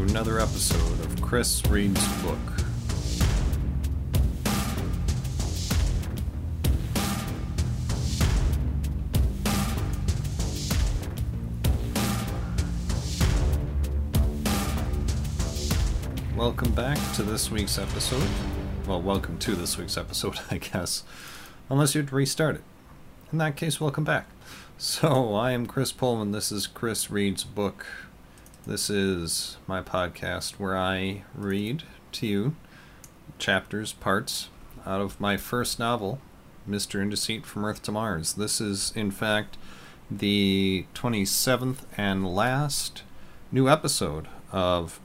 to another episode of Chris Reads Book. Welcome back to this week's episode. Well, welcome to this week's episode, I guess. Unless you'd restart it. In that case, welcome back. So, I am Chris Pullman. This is Chris Reads Book. This is my podcast where I read to you chapters, parts out of my first novel, Mr. Indeceit from Earth to Mars. This is, in fact, the 27th and last new episode of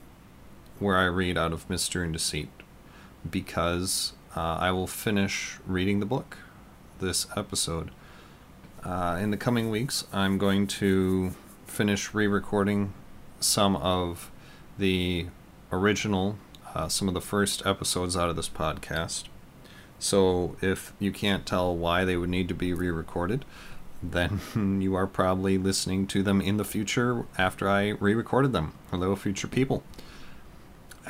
where I read out of Mr. Indeceit because uh, I will finish reading the book this episode. Uh, in the coming weeks, I'm going to finish re recording some of the original, uh, some of the first episodes out of this podcast. So if you can't tell why they would need to be re recorded, then you are probably listening to them in the future after I re recorded them. Hello, future people.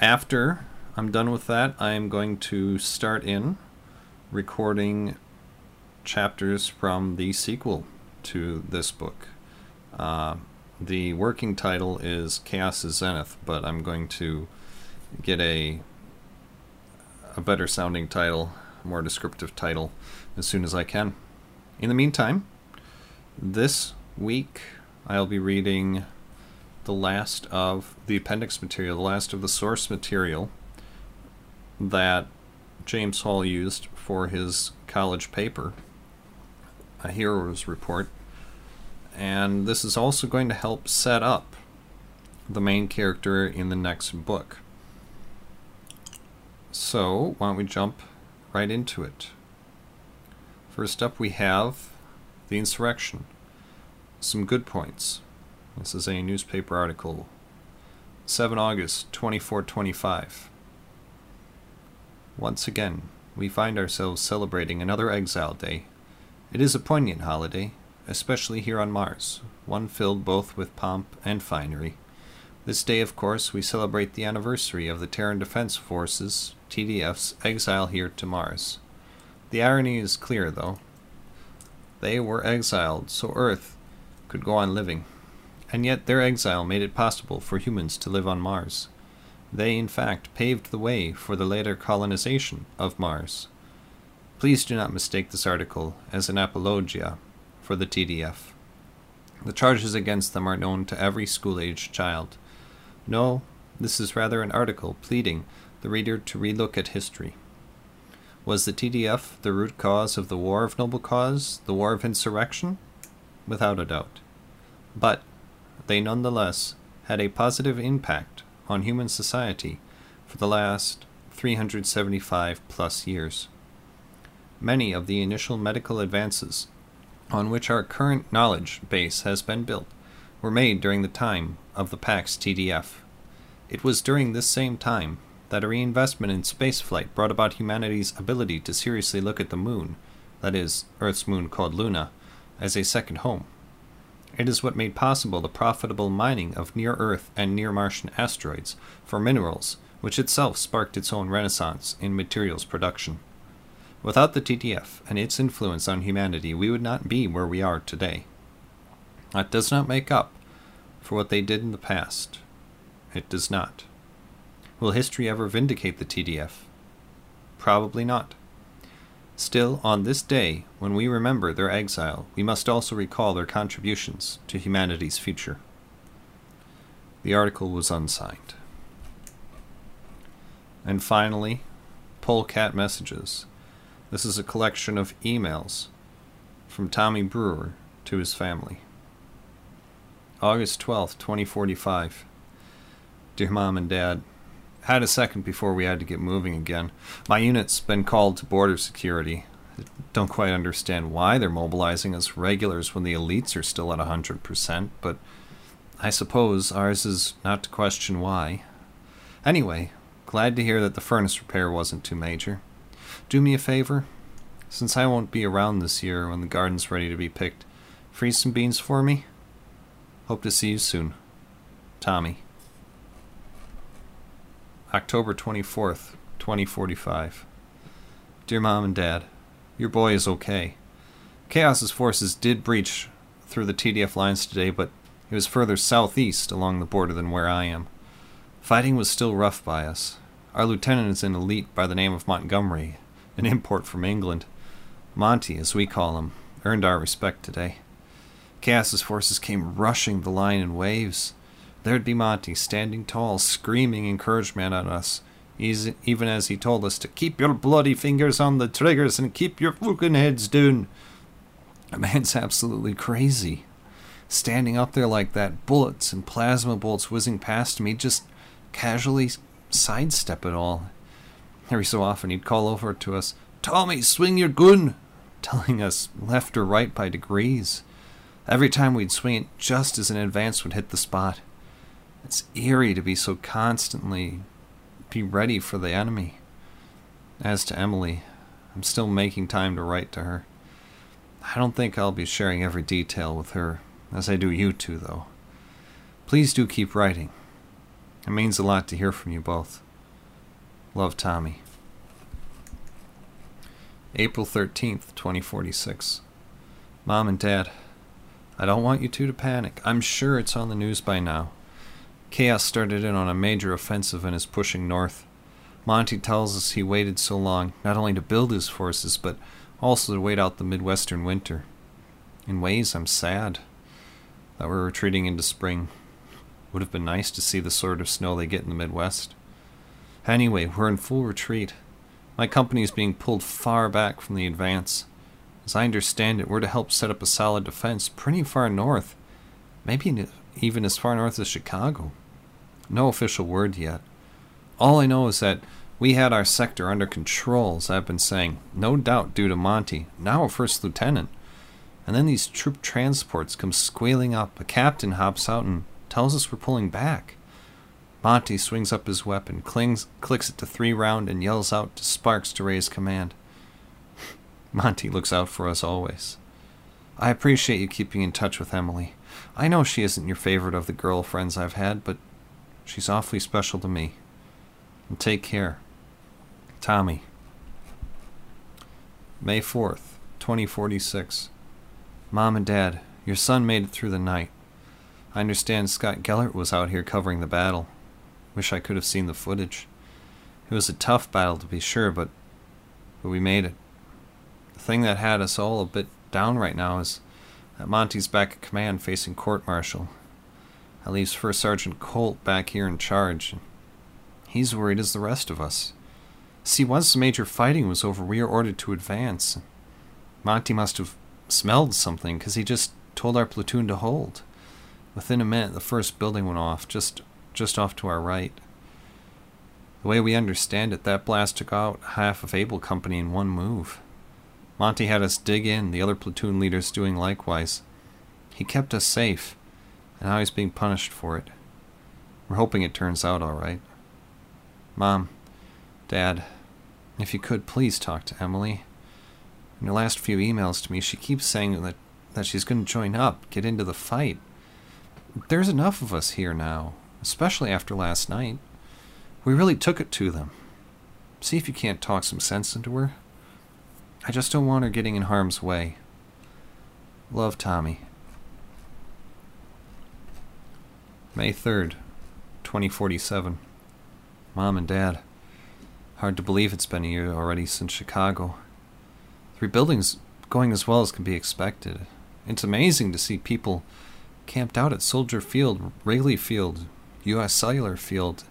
After I'm done with that, I am going to start in recording chapters from the sequel to this book. Uh, the working title is Chaos is Zenith, but I'm going to get a a better sounding title, more descriptive title, as soon as I can. In the meantime, this week I'll be reading the last of the appendix material, the last of the source material that James Hall used for his college paper a hero's report. And this is also going to help set up the main character in the next book. So, why don't we jump right into it? First up, we have the insurrection. Some good points. This is a newspaper article. 7 August 2425. Once again, we find ourselves celebrating another exile day it is a poignant holiday, especially here on Mars, one filled both with pomp and finery. This day, of course, we celebrate the anniversary of the Terran Defense Forces, TDF's, exile here to Mars. The irony is clear, though. They were exiled so Earth could go on living, and yet their exile made it possible for humans to live on Mars. They, in fact, paved the way for the later colonization of Mars. Please do not mistake this article as an apologia for the TDF. The charges against them are known to every school aged child. No, this is rather an article pleading the reader to relook at history. Was the TDF the root cause of the War of Noble Cause, the War of Insurrection? Without a doubt. But they nonetheless had a positive impact on human society for the last 375 plus years many of the initial medical advances on which our current knowledge base has been built were made during the time of the Pax TDF. It was during this same time that a reinvestment in spaceflight brought about humanity's ability to seriously look at the moon, that is, Earth's moon called Luna, as a second home. It is what made possible the profitable mining of near Earth and near Martian asteroids for minerals, which itself sparked its own renaissance in materials production. Without the TDF and its influence on humanity, we would not be where we are today. That does not make up for what they did in the past. It does not. Will history ever vindicate the TDF? Probably not. Still, on this day, when we remember their exile, we must also recall their contributions to humanity's future. The article was unsigned. And finally, Polecat Messages this is a collection of emails from Tommy Brewer to his family. August 12th, 2045. Dear Mom and Dad, had a second before we had to get moving again. My unit's been called to border security. Don't quite understand why they're mobilizing us regulars when the elites are still at 100%, but I suppose ours is not to question why. Anyway, glad to hear that the furnace repair wasn't too major. Do me a favor. Since I won't be around this year when the garden's ready to be picked, freeze some beans for me. Hope to see you soon. Tommy. October 24th, 2045. Dear Mom and Dad, your boy is okay. Chaos's forces did breach through the TDF lines today, but it was further southeast along the border than where I am. Fighting was still rough by us. Our lieutenant is an elite by the name of Montgomery, an import from England. Monty, as we call him, earned our respect today. Chaos's forces came rushing the line in waves. There'd be Monty, standing tall, screaming encouragement at us, even as he told us to keep your bloody fingers on the triggers and keep your fucking heads down. A man's absolutely crazy. Standing up there like that, bullets and plasma bolts whizzing past me, just casually sidestep it all. Every so often he'd call over to us, Tommy, swing your gun, telling us left or right by degrees. Every time we'd swing it just as an advance would hit the spot. It's eerie to be so constantly be ready for the enemy. As to Emily, I'm still making time to write to her. I don't think I'll be sharing every detail with her, as I do you two, though. Please do keep writing. It means a lot to hear from you both. Love, Tommy. April 13th, 2046. Mom and Dad, I don't want you two to panic. I'm sure it's on the news by now. Chaos started in on a major offensive and is pushing north. Monty tells us he waited so long, not only to build his forces, but also to wait out the Midwestern winter. In ways, I'm sad that we're retreating into spring. Would have been nice to see the sort of snow they get in the Midwest. Anyway, we're in full retreat. My company is being pulled far back from the advance. As I understand it, we're to help set up a solid defense pretty far north, maybe even as far north as Chicago. No official word yet. All I know is that we had our sector under control, as I've been saying, no doubt due to Monty, now a first lieutenant. And then these troop transports come squealing up. A captain hops out and tells us we're pulling back. Monty swings up his weapon, clings, clicks it to three round, and yells out to Sparks to raise command. Monty looks out for us always. I appreciate you keeping in touch with Emily. I know she isn't your favorite of the girlfriends I've had, but she's awfully special to me. And take care. Tommy. May 4th, 2046. Mom and Dad, your son made it through the night. I understand Scott Gellert was out here covering the battle. Wish I could have seen the footage. It was a tough battle to be sure, but but we made it. The thing that had us all a bit down right now is that Monty's back at command facing court martial. That leaves First Sergeant Colt back here in charge. He's worried as the rest of us. See, once the major fighting was over, we were ordered to advance. Monty must have smelled something, because he just told our platoon to hold. Within a minute, the first building went off, just just off to our right. The way we understand it, that blast took out half of Able Company in one move. Monty had us dig in, the other platoon leaders doing likewise. He kept us safe, and now he's being punished for it. We're hoping it turns out all right. Mom, Dad, if you could, please talk to Emily. In her last few emails to me, she keeps saying that, that she's going to join up, get into the fight. There's enough of us here now, especially after last night. We really took it to them. See if you can't talk some sense into her. I just don't want her getting in harm's way. Love, Tommy. May 3rd, 2047. Mom and Dad. Hard to believe it's been a year already since Chicago. The rebuilding's going as well as can be expected. It's amazing to see people camped out at Soldier Field, Wrigley Field, U.S. Cellular Field.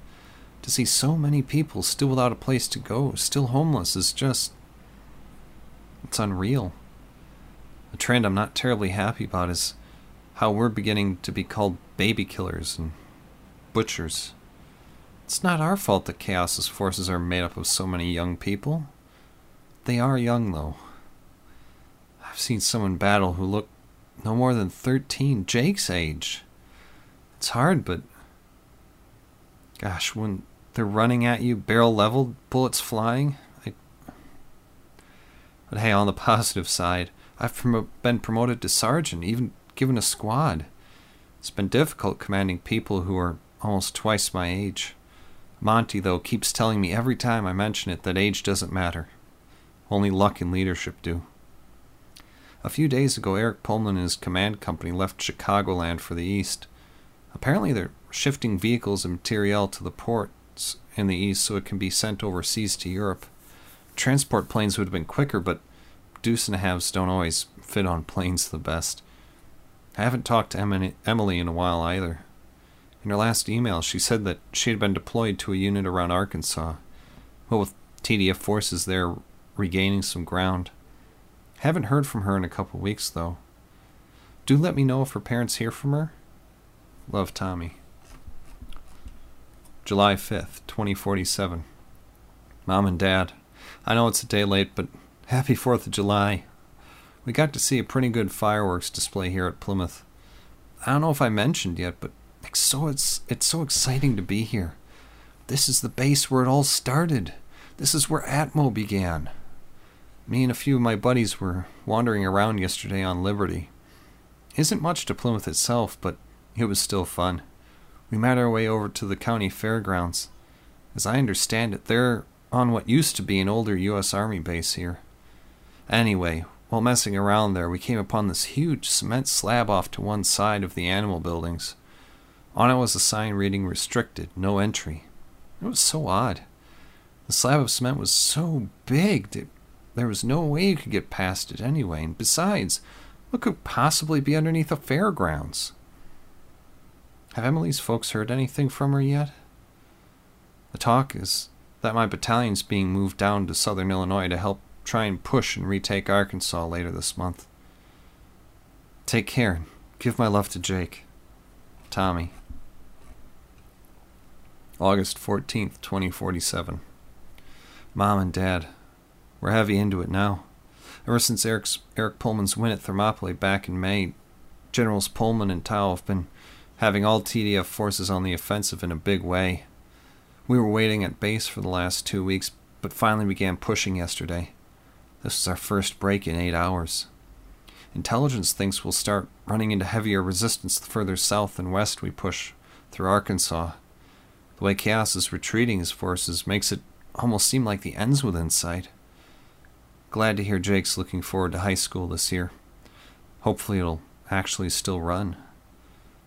To see so many people still without a place to go, still homeless, is just it's unreal. A trend I'm not terribly happy about is how we're beginning to be called baby killers and butchers. It's not our fault that Chaos's forces are made up of so many young people. They are young, though. I've seen someone battle who looked no more than 13, Jake's age. It's hard, but. Gosh, when they're running at you, barrel leveled, bullets flying, but hey, on the positive side, I've prom- been promoted to sergeant, even given a squad. It's been difficult commanding people who are almost twice my age. Monty, though, keeps telling me every time I mention it that age doesn't matter. Only luck and leadership do. A few days ago, Eric Pullman and his command company left Chicagoland for the east. Apparently, they're shifting vehicles and materiel to the ports in the east so it can be sent overseas to Europe. Transport planes would have been quicker, but deuce and a halves don't always fit on planes the best. I haven't talked to Emily in a while either. In her last email, she said that she had been deployed to a unit around Arkansas, but with TDF forces there regaining some ground. Haven't heard from her in a couple weeks, though. Do let me know if her parents hear from her. Love, Tommy. July 5th, 2047. Mom and Dad, I know it's a day late, but happy 4th of July. We got to see a pretty good fireworks display here at Plymouth. I don't know if I mentioned yet, but it's so it's it's so exciting to be here. This is the base where it all started. This is where Atmo began. Me and a few of my buddies were wandering around yesterday on Liberty. Isn't much to Plymouth itself, but it was still fun. We made our way over to the county fairgrounds. As I understand it, they're on what used to be an older U.S. Army base here. Anyway, while messing around there, we came upon this huge cement slab off to one side of the animal buildings. On it was a sign reading restricted, no entry. It was so odd. The slab of cement was so big that there was no way you could get past it anyway, and besides, what could possibly be underneath the fairgrounds? Have Emily's folks heard anything from her yet? The talk is that my battalion's being moved down to southern Illinois to help try and push and retake Arkansas later this month. Take care and give my love to Jake. Tommy. August 14th, 2047. Mom and Dad, we're heavy into it now. Ever since Eric's, Eric Pullman's win at Thermopylae back in May, Generals Pullman and Tao have been having all TDF forces on the offensive in a big way. We were waiting at base for the last two weeks, but finally began pushing yesterday. This is our first break in eight hours. Intelligence thinks we'll start running into heavier resistance the further south and west we push through Arkansas. The way Chaos is retreating his forces makes it almost seem like the end's within sight. Glad to hear Jake's looking forward to high school this year. Hopefully, it'll actually still run.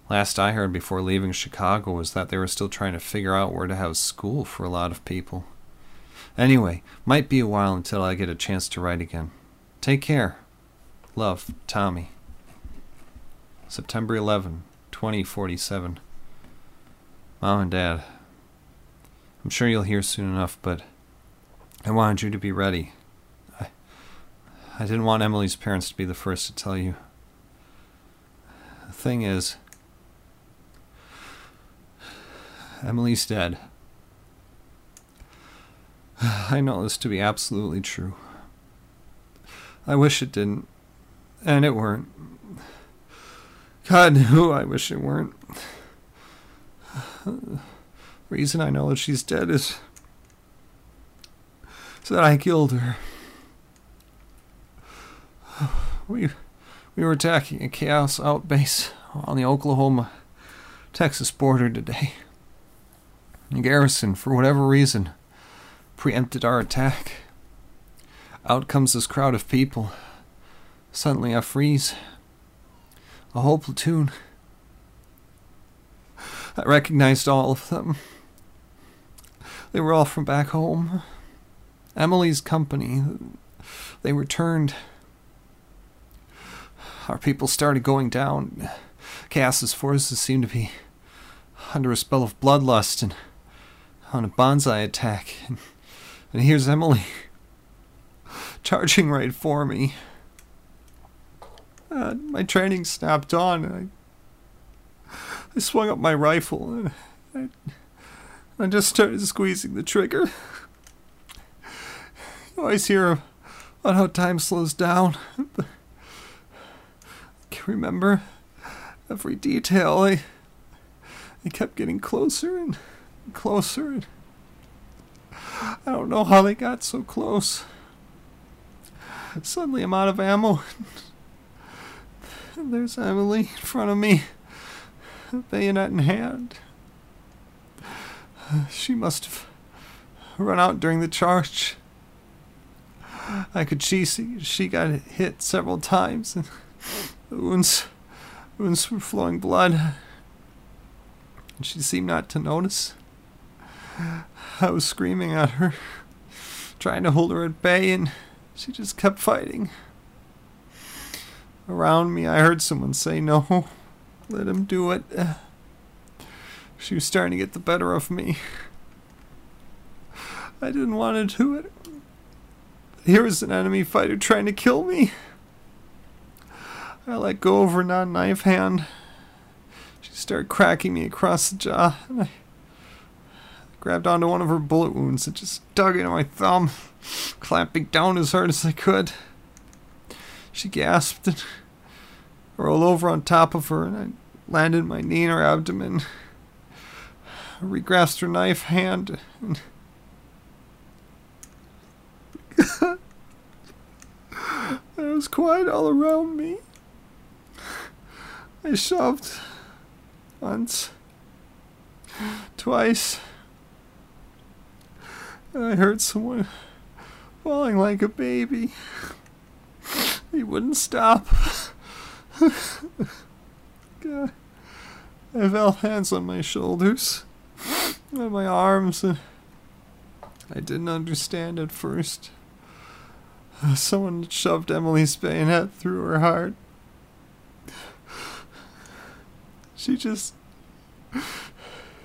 Last I heard before leaving Chicago was that they were still trying to figure out where to have school for a lot of people. Anyway, might be a while until I get a chance to write again. Take care. Love, Tommy. September 11, 2047. Mom and Dad, I'm sure you'll hear soon enough, but I wanted you to be ready. I, I didn't want Emily's parents to be the first to tell you. The thing is, Emily's dead. I know this to be absolutely true. I wish it didn't. And it weren't. God knew I wish it weren't. The reason I know that she's dead is, is that I killed her. We we were attacking a chaos outbase on the Oklahoma Texas border today. Garrison, for whatever reason, preempted our attack. Out comes this crowd of people. Suddenly I freeze. A whole platoon. I recognized all of them. They were all from back home. Emily's company. They returned our people started going down. Chaos's forces seemed to be under a spell of bloodlust and on a banzai attack. And, here's Emily charging right for me. Uh, my training snapped on, and I, I swung up my rifle, and I, I just started squeezing the trigger. You always hear about how time slows down I can remember every detail. I, I kept getting closer and closer. I don't know how they got so close. Suddenly I'm out of ammo. And there's Emily in front of me, bayonet in hand. She must have run out during the charge. I could see she got hit several times, and the wounds, wounds were flowing blood. And she seemed not to notice. I was screaming at her, trying to hold her at bay, and she just kept fighting. Around me, I heard someone say, No, let him do it. She was starting to get the better of me. I didn't want to do it. Here was an enemy fighter trying to kill me. I let go of her non knife hand. She started cracking me across the jaw, and I grabbed onto one of her bullet wounds and just dug into my thumb, clamping down as hard as I could. She gasped and rolled over on top of her, and I landed my knee in her abdomen. I regrasped her knife hand and There was quiet all around me. I shoved once, twice, I heard someone falling like a baby. He wouldn't stop. God. I felt hands on my shoulders and my arms, and I didn't understand at first. Someone shoved Emily's bayonet through her heart. She just.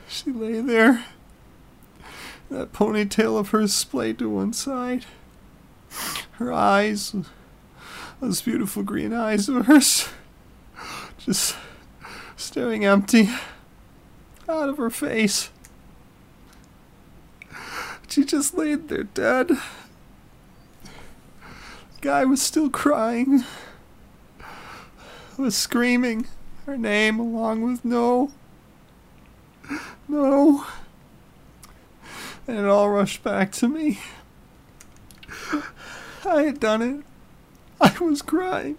She lay there. That ponytail of hers splayed to one side. Her eyes, those beautiful green eyes of hers, just staring empty out of her face. She just laid there dead guy was still crying, was screaming her name along with no, no. And it all rushed back to me. I had done it. I was crying.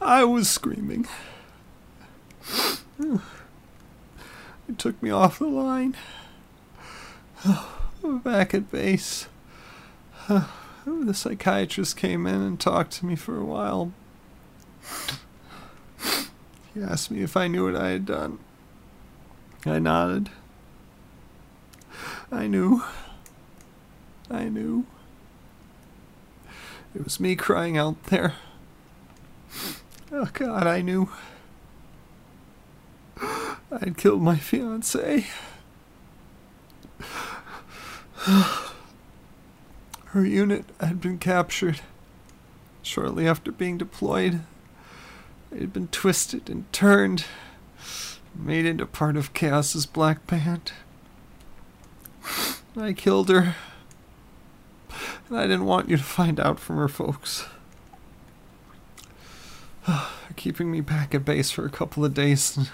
I was screaming. It took me off the line. Back at base the psychiatrist came in and talked to me for a while. He asked me if I knew what I had done. I nodded. I knew. I knew. It was me crying out there. Oh God, I knew. I'd killed my fiance. Her unit had been captured. Shortly after being deployed, it had been twisted and turned, made into part of Chaos's black band. I killed her, and I didn't want you to find out from her folks. Keeping me back at base for a couple of days and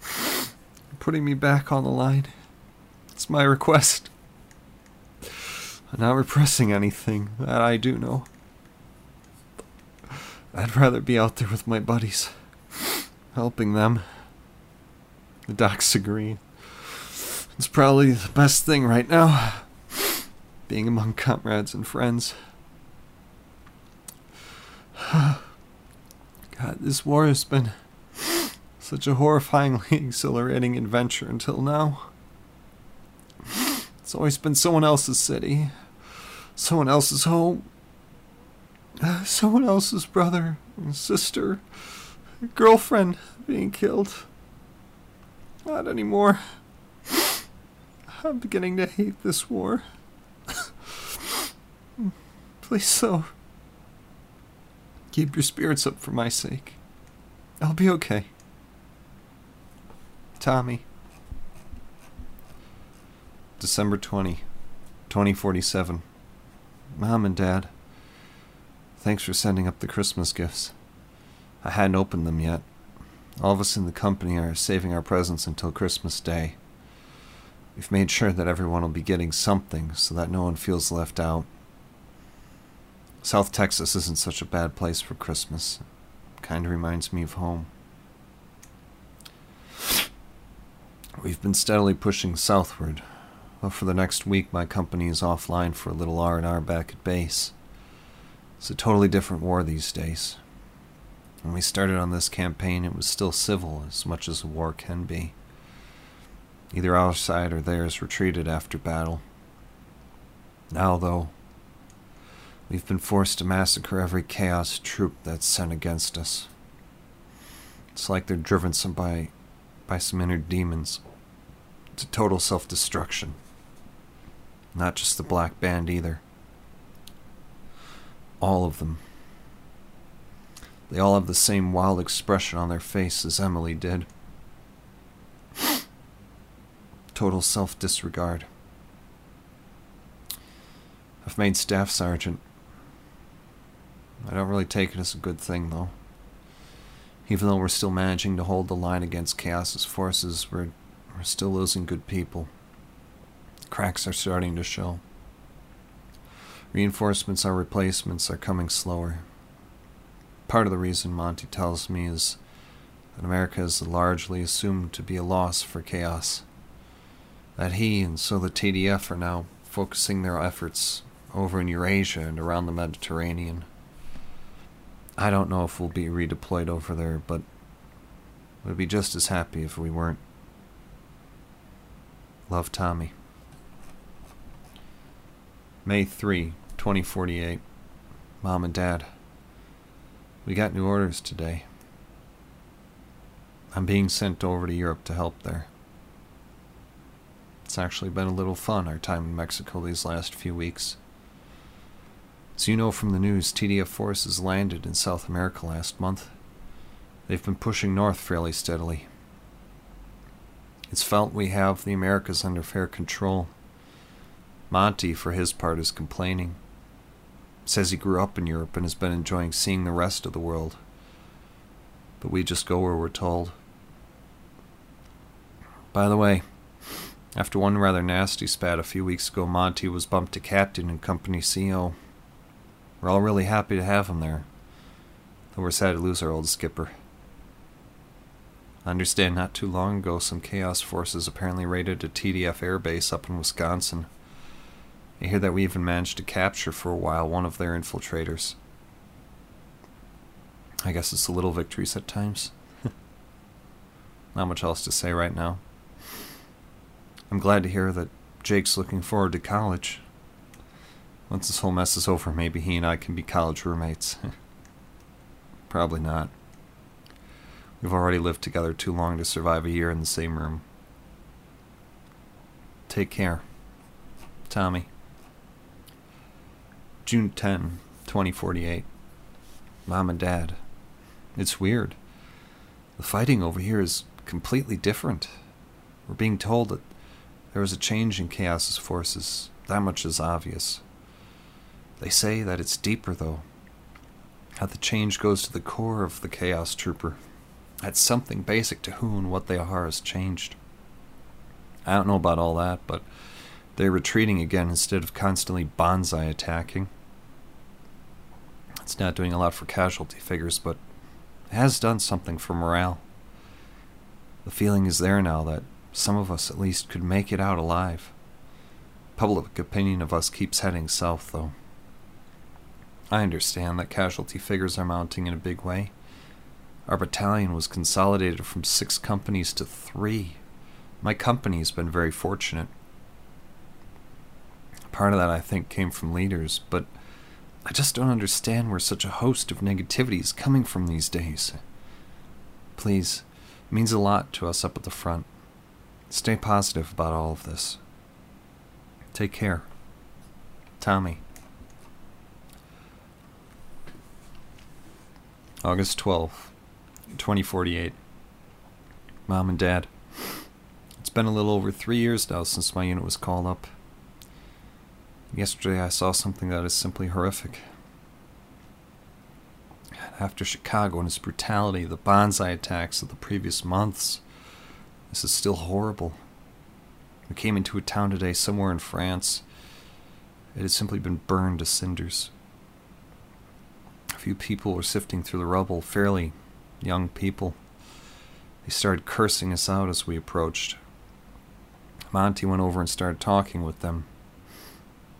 putting me back on the line. It's my request. I'm not repressing anything, that I do know. I'd rather be out there with my buddies, helping them. The docs agree. It's probably the best thing right now, being among comrades and friends. God, this war has been such a horrifyingly exhilarating adventure until now. It's always been someone else's city, someone else's home, someone else's brother and sister, girlfriend being killed. Not anymore. I'm beginning to hate this war. Please, so. Keep your spirits up for my sake. I'll be okay. Tommy. December 20, 2047. Mom and Dad, thanks for sending up the Christmas gifts. I hadn't opened them yet. All of us in the company are saving our presents until Christmas Day. We've made sure that everyone will be getting something so that no one feels left out. South Texas isn't such a bad place for Christmas. Kind of reminds me of home. We've been steadily pushing southward, but for the next week my company is offline for a little R&R back at base. It's a totally different war these days. When we started on this campaign, it was still civil as much as a war can be. Either our side or theirs retreated after battle. Now, though, we've been forced to massacre every chaos troop that's sent against us. It's like they're driven some by, by some inner demons to total self destruction. Not just the Black Band either. All of them. They all have the same wild expression on their face as Emily did. Total self disregard. I've made staff sergeant. I don't really take it as a good thing, though. Even though we're still managing to hold the line against Chaos's forces, we're, we're still losing good people. Cracks are starting to show. Reinforcements or replacements are coming slower. Part of the reason Monty tells me is that America is largely assumed to be a loss for chaos. That he and so the TDF are now focusing their efforts over in Eurasia and around the Mediterranean. I don't know if we'll be redeployed over there, but we'd be just as happy if we weren't. Love Tommy. May 3, 2048. Mom and Dad. We got new orders today. I'm being sent over to Europe to help there. It's actually been a little fun, our time in Mexico these last few weeks. As you know from the news, TDF forces landed in South America last month. They've been pushing north fairly steadily. It's felt we have the Americas under fair control. Monty, for his part, is complaining. Says he grew up in Europe and has been enjoying seeing the rest of the world. But we just go where we're told. By the way, after one rather nasty spat a few weeks ago, Monty was bumped to captain and company CO. We're all really happy to have him there, though we're sad to lose our old skipper. I understand not too long ago some Chaos forces apparently raided a TDF airbase up in Wisconsin. I hear that we even managed to capture for a while one of their infiltrators. I guess it's the little victories at times. Not much else to say right now. I'm glad to hear that Jake's looking forward to college. Once this whole mess is over, maybe he and I can be college roommates. Probably not. We've already lived together too long to survive a year in the same room. Take care. Tommy. June 10, 2048. Mom and Dad. It's weird. The fighting over here is completely different. We're being told that there was a change in Chaos's forces. That much is obvious. They say that it's deeper, though. How the change goes to the core of the Chaos Trooper. That something basic to who and what they are has changed. I don't know about all that, but they're retreating again instead of constantly banzai attacking. It's not doing a lot for casualty figures, but it has done something for morale. The feeling is there now that some of us at least could make it out alive. Public opinion of us keeps heading south, though. I understand that casualty figures are mounting in a big way. Our battalion was consolidated from six companies to three. My company's been very fortunate. Part of that, I think, came from leaders, but I just don't understand where such a host of negativity is coming from these days. Please, it means a lot to us up at the front. Stay positive about all of this. Take care. Tommy. August 12, 2048. Mom and Dad. It's been a little over three years now since my unit was called up. Yesterday I saw something that is simply horrific. After Chicago and its brutality, the banzai attacks of the previous months, this is still horrible. We came into a town today somewhere in France. It had simply been burned to cinders A few people were sifting through the rubble, fairly young people. They started cursing us out as we approached. Monty went over and started talking with them.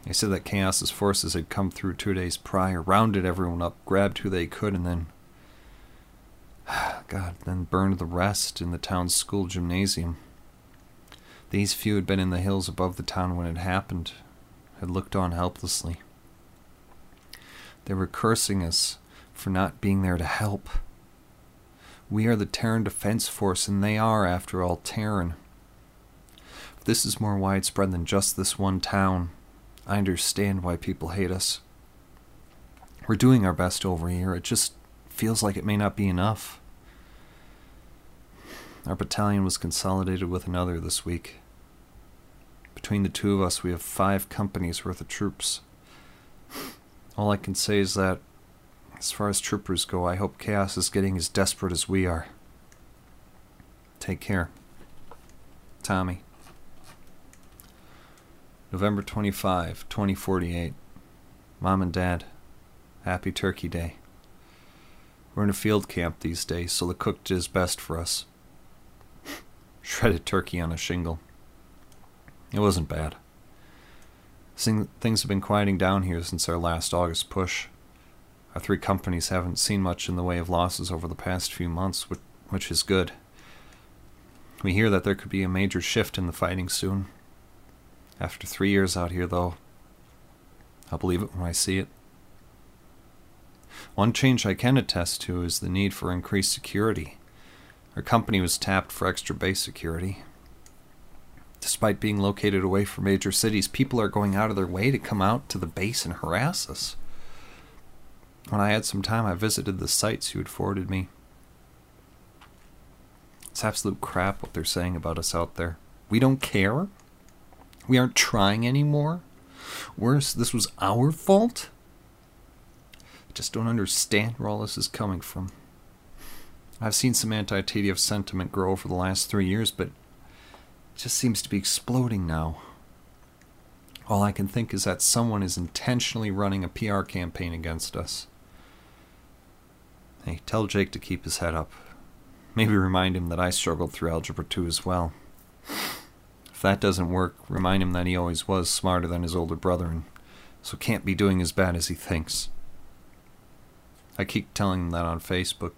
They said that Chaos's forces had come through two days prior, rounded everyone up, grabbed who they could, and then. God, then burned the rest in the town's school gymnasium. These few had been in the hills above the town when it happened, had looked on helplessly. They were cursing us for not being there to help. We are the Terran Defense Force, and they are, after all, Terran. This is more widespread than just this one town. I understand why people hate us. We're doing our best over here. It just feels like it may not be enough. Our battalion was consolidated with another this week. Between the two of us, we have five companies worth of troops. All I can say is that, as far as troopers go, I hope Chaos is getting as desperate as we are. Take care. Tommy. November 25, 2048. Mom and Dad, happy Turkey Day. We're in a field camp these days, so the cook did his best for us. Shredded turkey on a shingle. It wasn't bad. Things have been quieting down here since our last August push. Our three companies haven't seen much in the way of losses over the past few months, which is good. We hear that there could be a major shift in the fighting soon, after three years out here, though, I'll believe it when I see it. One change I can attest to is the need for increased security. Our company was tapped for extra base security. Despite being located away from major cities, people are going out of their way to come out to the base and harass us. When I had some time, I visited the sites you had forwarded me. It's absolute crap what they're saying about us out there. We don't care. We aren't trying anymore. Worse, this was our fault. I just don't understand where all this is coming from. I've seen some anti TDF sentiment grow over the last three years, but it just seems to be exploding now. All I can think is that someone is intentionally running a PR campaign against us. Hey, tell Jake to keep his head up. Maybe remind him that I struggled through Algebra 2 as well. If that doesn't work, remind him that he always was smarter than his older brother and so can't be doing as bad as he thinks. I keep telling him that on Facebook,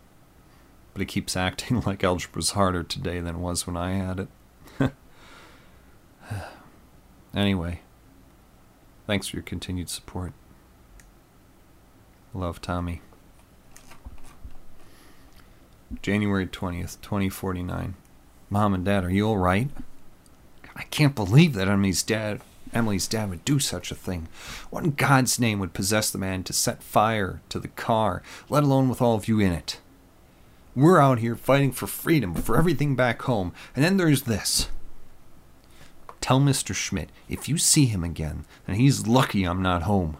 but he keeps acting like algebra's harder today than it was when I had it. anyway, thanks for your continued support. Love, Tommy. January 20th, 2049. Mom and Dad, are you alright? I can't believe that Emily's dad Emily's dad would do such a thing. What in God's name would possess the man to set fire to the car, let alone with all of you in it? We're out here fighting for freedom, for everything back home, and then there's this. Tell Mr. Schmidt if you see him again, then he's lucky I'm not home.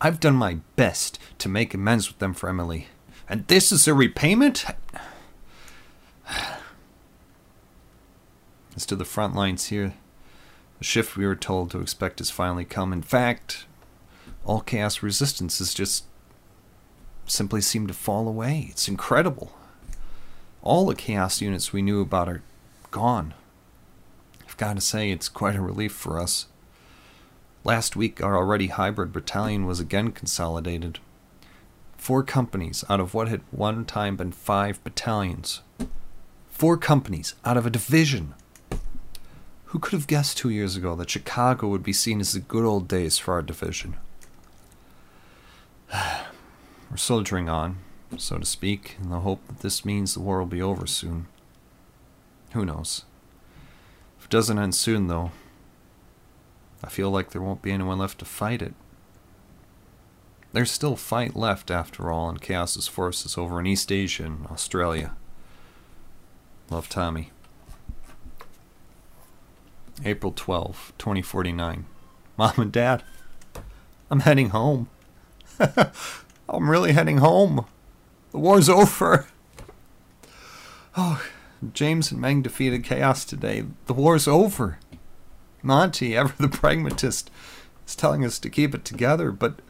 I've done my best to make amends with them for Emily, and this is a repayment? As to the front lines here, the shift we were told to expect has finally come. In fact, all chaos resistance is just simply seemed to fall away. It's incredible. All the chaos units we knew about are gone. I've got to say, it's quite a relief for us. Last week, our already hybrid battalion was again consolidated. Four companies out of what had one time been five battalions. Four companies out of a division. Who could have guessed two years ago that Chicago would be seen as the good old days for our division? We're soldiering on, so to speak, in the hope that this means the war will be over soon. Who knows? If it doesn't end soon, though, I feel like there won't be anyone left to fight it. There's still fight left, after all, in Chaos's forces over in East Asia and Australia. Love Tommy. April 12, 2049. Mom and Dad, I'm heading home. I'm really heading home. The war's over. Oh, James and Meng defeated Chaos today. The war's over. Monty, ever the pragmatist, is telling us to keep it together, but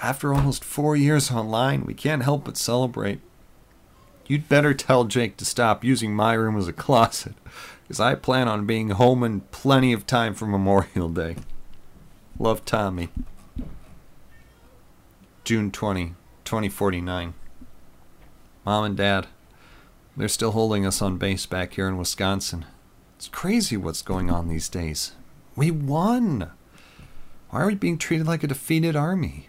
after almost four years online, we can't help but celebrate. You'd better tell Jake to stop using my room as a closet, because I plan on being home in plenty of time for Memorial Day. Love Tommy. June 20, 2049. Mom and Dad, they're still holding us on base back here in Wisconsin. It's crazy what's going on these days. We won! Why are we being treated like a defeated army?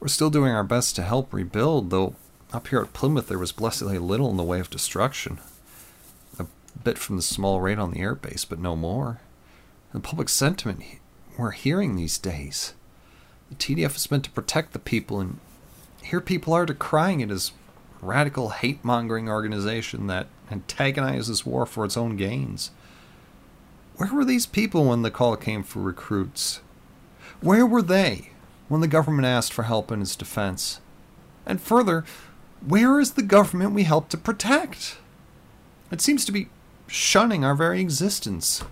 We're still doing our best to help rebuild, though up here at Plymouth there was blessedly little in the way of destruction. A bit from the small raid on the airbase, but no more. The public sentiment we're hearing these days. The TDF is meant to protect the people, and here people are decrying it as radical hate mongering organization that antagonizes war for its own gains. Where were these people when the call came for recruits? Where were they when the government asked for help in its defense? And further, where is the government we help to protect? It seems to be shunning our very existence.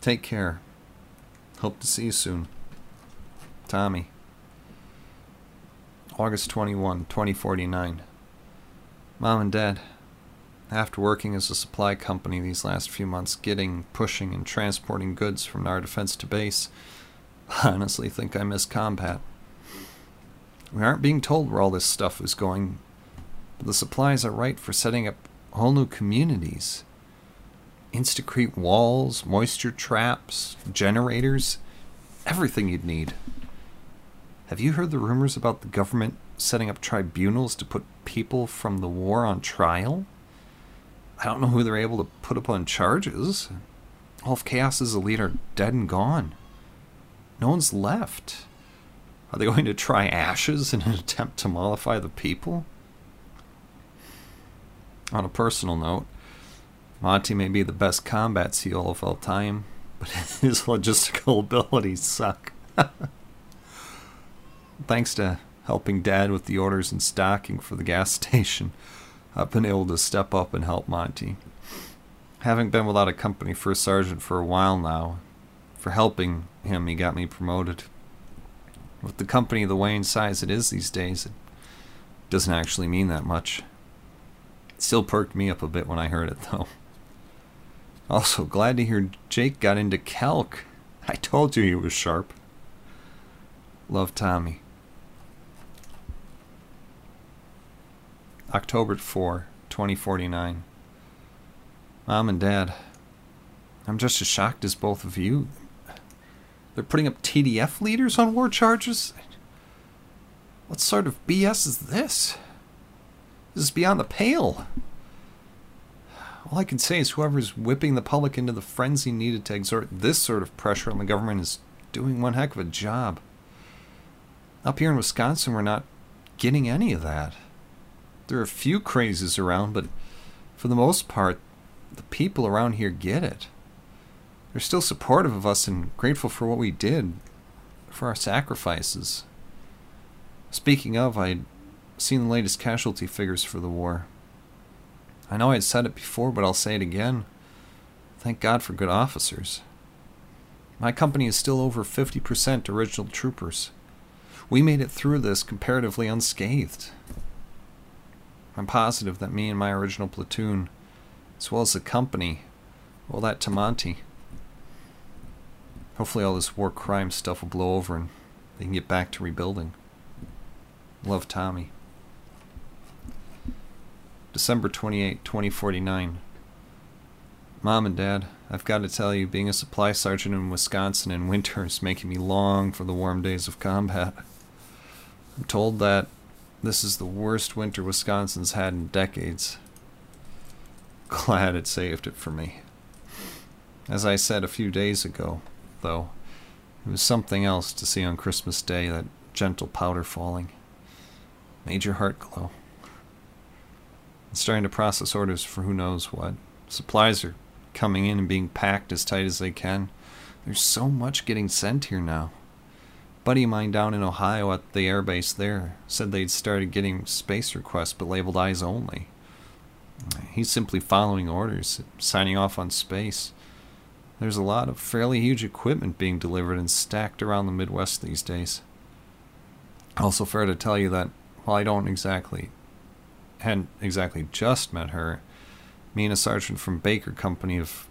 Take care. Hope to see you soon. Tommy. August 21, 2049. Mom and Dad, after working as a supply company these last few months, getting, pushing, and transporting goods from our defense to base, I honestly think I miss combat. We aren't being told where all this stuff is going, but the supplies are right for setting up whole new communities. Instacrete walls, moisture traps, generators, everything you'd need. Have you heard the rumors about the government setting up tribunals to put people from the war on trial? I don't know who they're able to put up on charges. All of Chaos's elite are dead and gone. No one's left. Are they going to try ashes in an attempt to mollify the people? On a personal note, Monty may be the best combat SEAL of all time, but his logistical abilities suck. Thanks to helping Dad with the orders and stocking for the gas station, I've been able to step up and help Monty. Having been without a company first sergeant for a while now, for helping him, he got me promoted. With the company the way and size it is these days, it doesn't actually mean that much. It still perked me up a bit when I heard it, though. Also, glad to hear Jake got into calc. I told you he was sharp. Love Tommy. October 4, 2049. Mom and Dad, I'm just as shocked as both of you. They're putting up TDF leaders on war charges? What sort of BS is this? This is beyond the pale. All I can say is whoever's whipping the public into the frenzy needed to exert this sort of pressure on the government is doing one heck of a job. Up here in Wisconsin, we're not getting any of that. There are a few crazes around, but for the most part, the people around here get it. They're still supportive of us and grateful for what we did, for our sacrifices. Speaking of, I'd seen the latest casualty figures for the war. I know I'd said it before, but I'll say it again. Thank God for good officers. My company is still over 50% original troopers. We made it through this comparatively unscathed. I'm positive that me and my original platoon, as well as the company, all that to Monty. Hopefully all this war crime stuff will blow over and they can get back to rebuilding. Love Tommy. December 28, 2049. Mom and Dad, I've got to tell you, being a supply sergeant in Wisconsin in winter is making me long for the warm days of combat. I'm told that this is the worst winter Wisconsin's had in decades. Glad it saved it for me. As I said a few days ago, though, it was something else to see on Christmas Day that gentle powder falling. Made your heart glow. I'm starting to process orders for who knows what. Supplies are coming in and being packed as tight as they can. There's so much getting sent here now buddy of mine down in Ohio at the airbase there said they'd started getting space requests but labeled eyes only. He's simply following orders, signing off on space. There's a lot of fairly huge equipment being delivered and stacked around the Midwest these days. Also, fair to tell you that while I don't exactly hadn't exactly just met her. Me and a sergeant from Baker Company have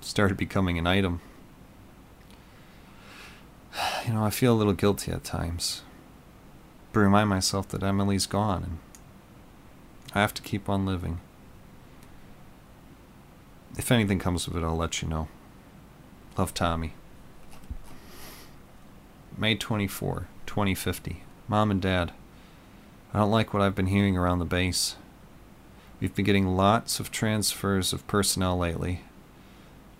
started becoming an item. You know, I feel a little guilty at times. But remind myself that Emily's gone and I have to keep on living. If anything comes of it, I'll let you know. Love Tommy. May 24, 2050. Mom and Dad. I don't like what I've been hearing around the base. We've been getting lots of transfers of personnel lately.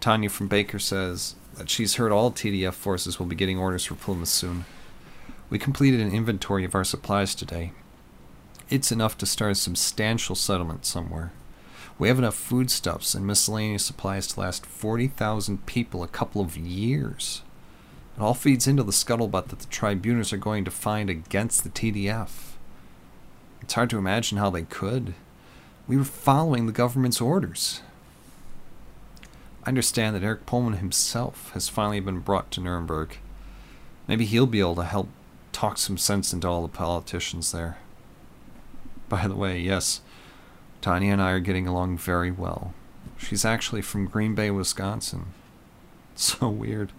Tanya from Baker says that she's heard all TDF forces will be getting orders for Plymouth soon. We completed an inventory of our supplies today. It's enough to start a substantial settlement somewhere. We have enough foodstuffs and miscellaneous supplies to last 40,000 people a couple of years. It all feeds into the scuttlebutt that the tribunals are going to find against the TDF. It's hard to imagine how they could. We were following the government's orders. I understand that Eric Pullman himself has finally been brought to Nuremberg. Maybe he'll be able to help talk some sense into all the politicians there. By the way, yes, Tanya and I are getting along very well. She's actually from Green Bay, Wisconsin. So weird.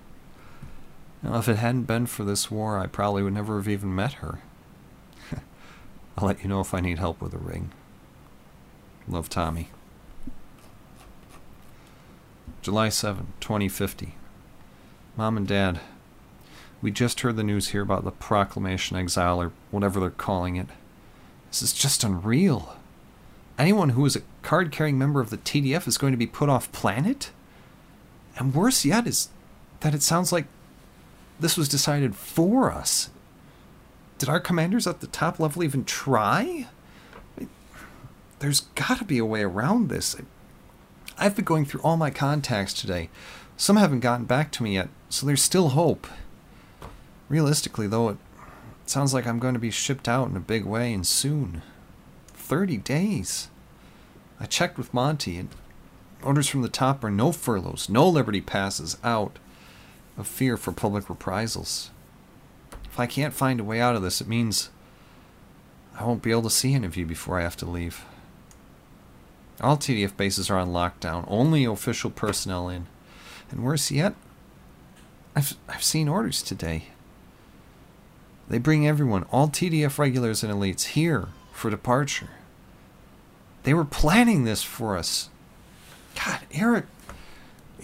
Now, if it hadn't been for this war, I probably would never have even met her. I'll let you know if I need help with a ring. Love Tommy. July 7, 2050. Mom and Dad, we just heard the news here about the proclamation exile or whatever they're calling it. This is just unreal. Anyone who is a card carrying member of the TDF is going to be put off planet? And worse yet is that it sounds like this was decided for us did our commanders at the top level even try? There's got to be a way around this. I've been going through all my contacts today. Some haven't gotten back to me yet, so there's still hope. Realistically, though, it sounds like I'm going to be shipped out in a big way and soon. 30 days. I checked with Monty, and orders from the top are no furloughs, no liberty passes out of fear for public reprisals. If I can't find a way out of this, it means I won't be able to see any of you before I have to leave. All TDF bases are on lockdown, only official personnel in. And worse yet, I've, I've seen orders today. They bring everyone, all TDF regulars and elites, here for departure. They were planning this for us. God, Eric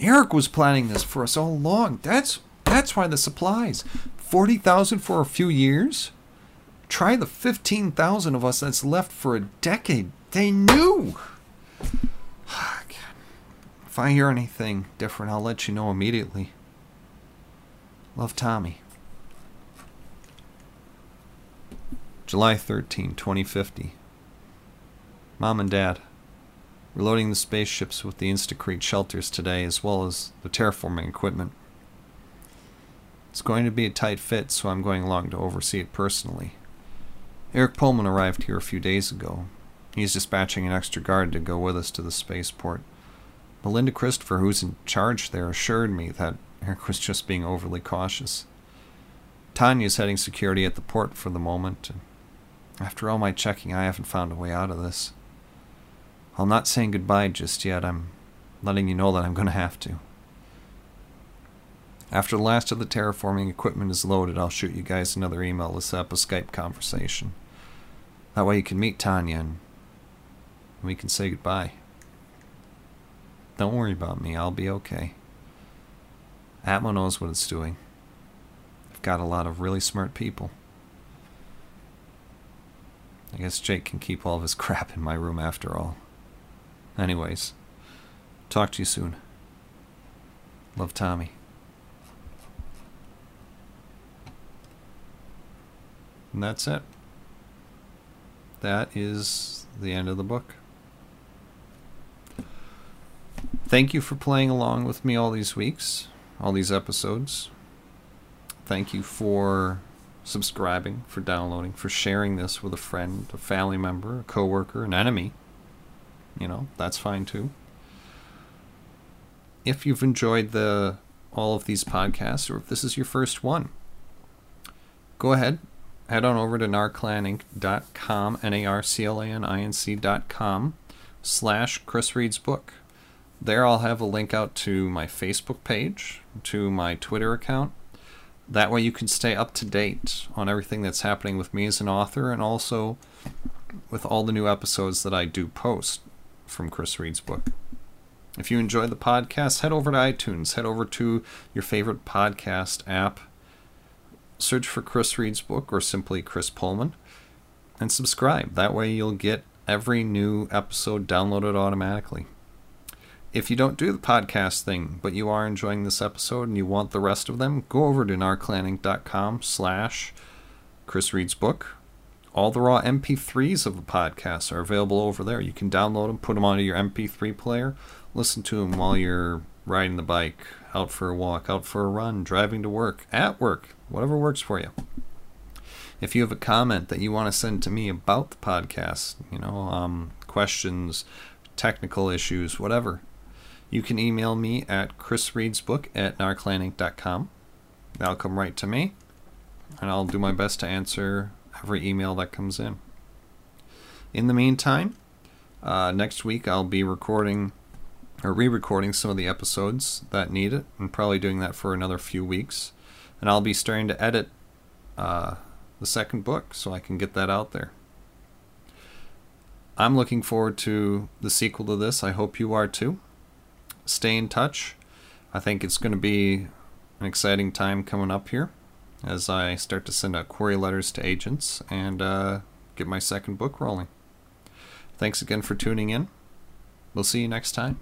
Eric was planning this for us all along. That's that's why the supplies. 40,000 for a few years? Try the 15,000 of us that's left for a decade. They knew. If I hear anything different, I'll let you know immediately. Love Tommy. July 13, 2050. Mom and Dad. We're loading the spaceships with the Instacrete shelters today, as well as the terraforming equipment. It's going to be a tight fit, so I'm going along to oversee it personally. Eric Pullman arrived here a few days ago. He's dispatching an extra guard to go with us to the spaceport. Melinda Christopher, who's in charge there, assured me that Eric was just being overly cautious. Tanya's heading security at the port for the moment, and after all my checking, I haven't found a way out of this. I'm not saying goodbye just yet. I'm letting you know that I'm going to have to. After the last of the terraforming equipment is loaded, I'll shoot you guys another email to set up a Skype conversation. That way you can meet Tanya and we can say goodbye. Don't worry about me, I'll be okay. Atmo knows what it's doing. I've got a lot of really smart people. I guess Jake can keep all of his crap in my room after all. Anyways, talk to you soon. Love Tommy. And that's it. That is the end of the book. Thank you for playing along with me all these weeks, all these episodes. Thank you for subscribing, for downloading, for sharing this with a friend, a family member, a coworker, an enemy. You know, that's fine too. If you've enjoyed the all of these podcasts or if this is your first one, go ahead, head on over to narclaninc.com, N-A-R-C-L-A-N-I-N-C.com, slash Chris Reads Book. There I'll have a link out to my Facebook page, to my Twitter account. That way you can stay up to date on everything that's happening with me as an author and also with all the new episodes that I do post from Chris Reads Book. If you enjoy the podcast, head over to iTunes, head over to your favorite podcast app, search for Chris Reads Book or simply Chris Pullman, and subscribe. That way you'll get every new episode downloaded automatically. If you don't do the podcast thing, but you are enjoying this episode and you want the rest of them, go over to narclaninc.com slash Chris Reads Book all the raw MP3s of the podcast are available over there. You can download them, put them onto your MP3 player, listen to them while you're riding the bike, out for a walk, out for a run, driving to work, at work, whatever works for you. If you have a comment that you want to send to me about the podcast, you know, um, questions, technical issues, whatever, you can email me at chrisreadsbook at narclaninc.com. That'll come right to me, and I'll do my best to answer every email that comes in. In the meantime, uh, next week I'll be recording or re recording some of the episodes that need it, and probably doing that for another few weeks. And I'll be starting to edit uh, the second book so I can get that out there. I'm looking forward to the sequel to this. I hope you are too. Stay in touch. I think it's going to be an exciting time coming up here as I start to send out query letters to agents and uh, get my second book rolling. Thanks again for tuning in. We'll see you next time.